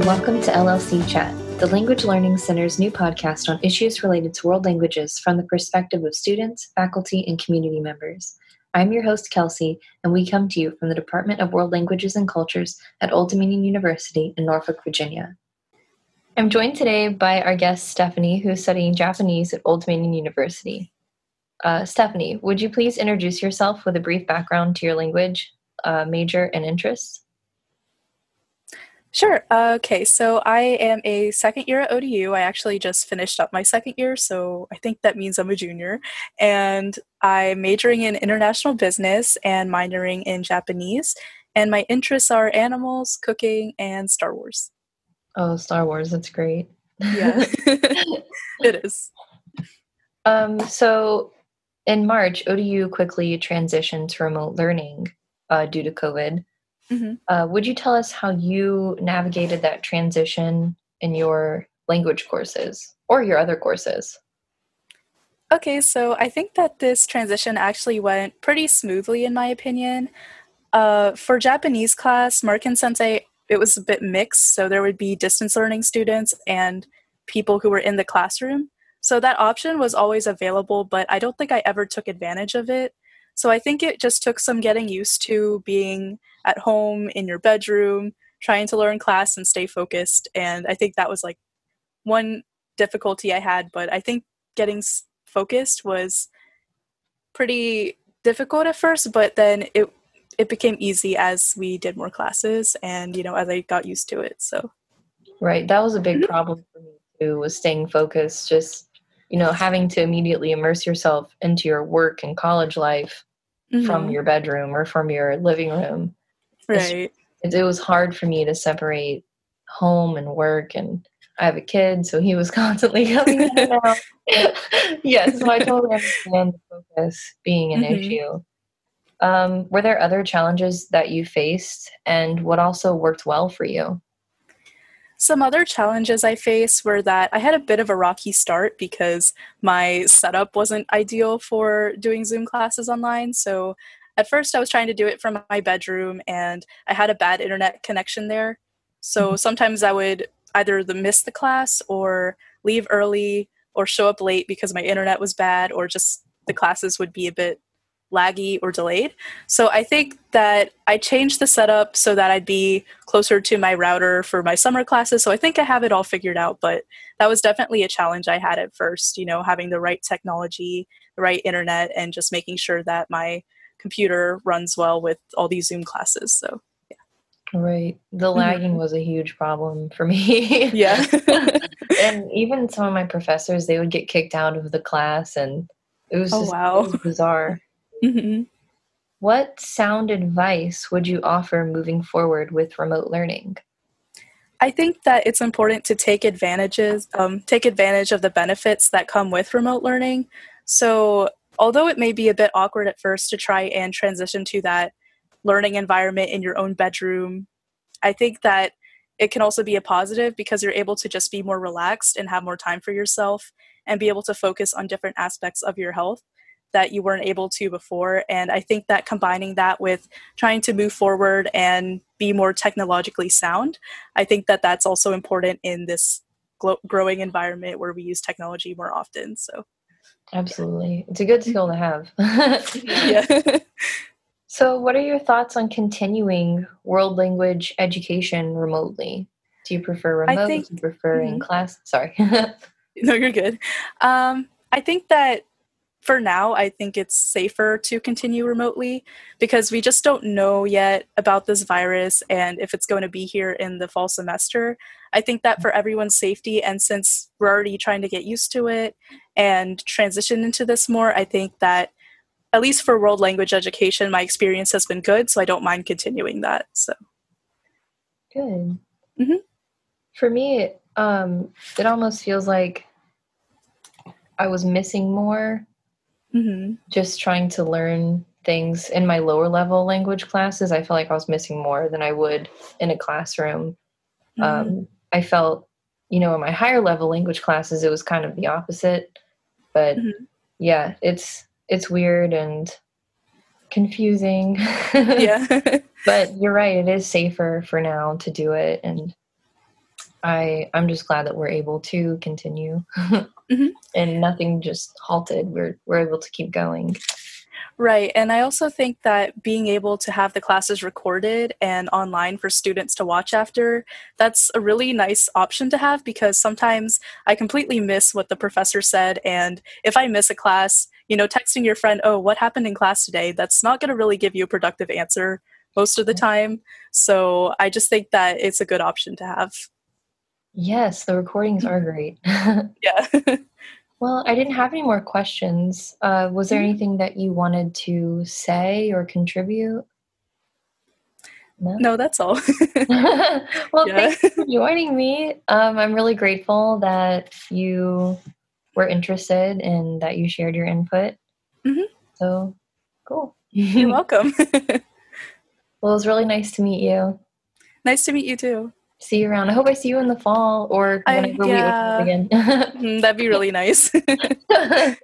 Welcome to LLC Chat, the Language Learning Center's new podcast on issues related to world languages from the perspective of students, faculty, and community members. I'm your host, Kelsey, and we come to you from the Department of World Languages and Cultures at Old Dominion University in Norfolk, Virginia. I'm joined today by our guest, Stephanie, who is studying Japanese at Old Dominion University. Uh, Stephanie, would you please introduce yourself with a brief background to your language, uh, major, and interests? Sure. Okay, so I am a second year at ODU. I actually just finished up my second year, so I think that means I'm a junior. And I'm majoring in international business and minoring in Japanese. And my interests are animals, cooking, and Star Wars. Oh, Star Wars, that's great. Yeah, it is. Um, so in March, ODU quickly transitioned to remote learning uh, due to COVID. Mm-hmm. Uh, would you tell us how you navigated that transition in your language courses or your other courses? Okay, so I think that this transition actually went pretty smoothly, in my opinion. Uh, for Japanese class, Markin Sensei, it was a bit mixed. So there would be distance learning students and people who were in the classroom. So that option was always available, but I don't think I ever took advantage of it. So I think it just took some getting used to being at home in your bedroom, trying to learn class and stay focused. And I think that was like one difficulty I had, but I think getting focused was pretty difficult at first, but then it it became easy as we did more classes and you know as I got used to it. So Right. That was a big mm-hmm. problem for me too, was staying focused, just you know, having to immediately immerse yourself into your work and college life mm-hmm. from your bedroom or from your living room. Right. It, it was hard for me to separate home and work and I have a kid, so he was constantly coming in and out. yes, so I totally understand the focus being an mm-hmm. issue. Um, were there other challenges that you faced, and what also worked well for you? Some other challenges I faced were that I had a bit of a rocky start because my setup wasn't ideal for doing Zoom classes online. So at first, I was trying to do it from my bedroom, and I had a bad internet connection there. So mm-hmm. sometimes I would either miss the class or leave early or show up late because my internet was bad or just the classes would be a bit laggy or delayed. So I think that I changed the setup so that I'd be closer to my router for my summer classes. So I think I have it all figured out, but that was definitely a challenge I had at first, you know, having the right technology, the right internet, and just making sure that my computer runs well with all these Zoom classes. So yeah. Right. The lagging mm-hmm. was a huge problem for me. yeah. and even some of my professors, they would get kicked out of the class and it was, oh, just, wow. It was bizarre. Mm-hmm. What sound advice would you offer moving forward with remote learning? I think that it's important to take advantages, um, take advantage of the benefits that come with remote learning. So, although it may be a bit awkward at first to try and transition to that learning environment in your own bedroom, I think that it can also be a positive because you're able to just be more relaxed and have more time for yourself and be able to focus on different aspects of your health that you weren't able to before. And I think that combining that with trying to move forward and be more technologically sound, I think that that's also important in this glo- growing environment where we use technology more often. So, absolutely, it's a good skill to have. yeah. so, what are your thoughts on continuing world language education remotely? Do you prefer remote? I Think, Do you prefer mm-hmm. in class? Sorry. no, you're good. Um, I think that for now, I think it's safer to continue remotely because we just don't know yet about this virus and if it's going to be here in the fall semester. I think that for everyone's safety, and since we're already trying to get used to it and transition into this more, I think that at least for world language education, my experience has been good, so I don't mind continuing that. So good. Mm-hmm. For me, um, it almost feels like I was missing more mm-hmm. just trying to learn things in my lower level language classes i felt like i was missing more than i would in a classroom mm-hmm. um, i felt you know in my higher level language classes it was kind of the opposite but mm-hmm. yeah it's it's weird and confusing yeah but you're right it is safer for now to do it and I I'm just glad that we're able to continue, mm-hmm. and nothing just halted. We're we're able to keep going. Right. And I also think that being able to have the classes recorded and online for students to watch after, that's a really nice option to have because sometimes I completely miss what the professor said. And if I miss a class, you know, texting your friend, oh, what happened in class today? That's not going to really give you a productive answer most of the time. So I just think that it's a good option to have. Yes, the recordings are great. yeah. well, I didn't have any more questions. Uh, was there mm-hmm. anything that you wanted to say or contribute? No, no that's all. well, yeah. thanks for joining me. Um, I'm really grateful that you were interested and that you shared your input. Mm-hmm. So cool. You're welcome. well, it was really nice to meet you. Nice to meet you too. See you around. I hope I see you in the fall or whenever I, yeah. we again. Mm, that'd be really nice.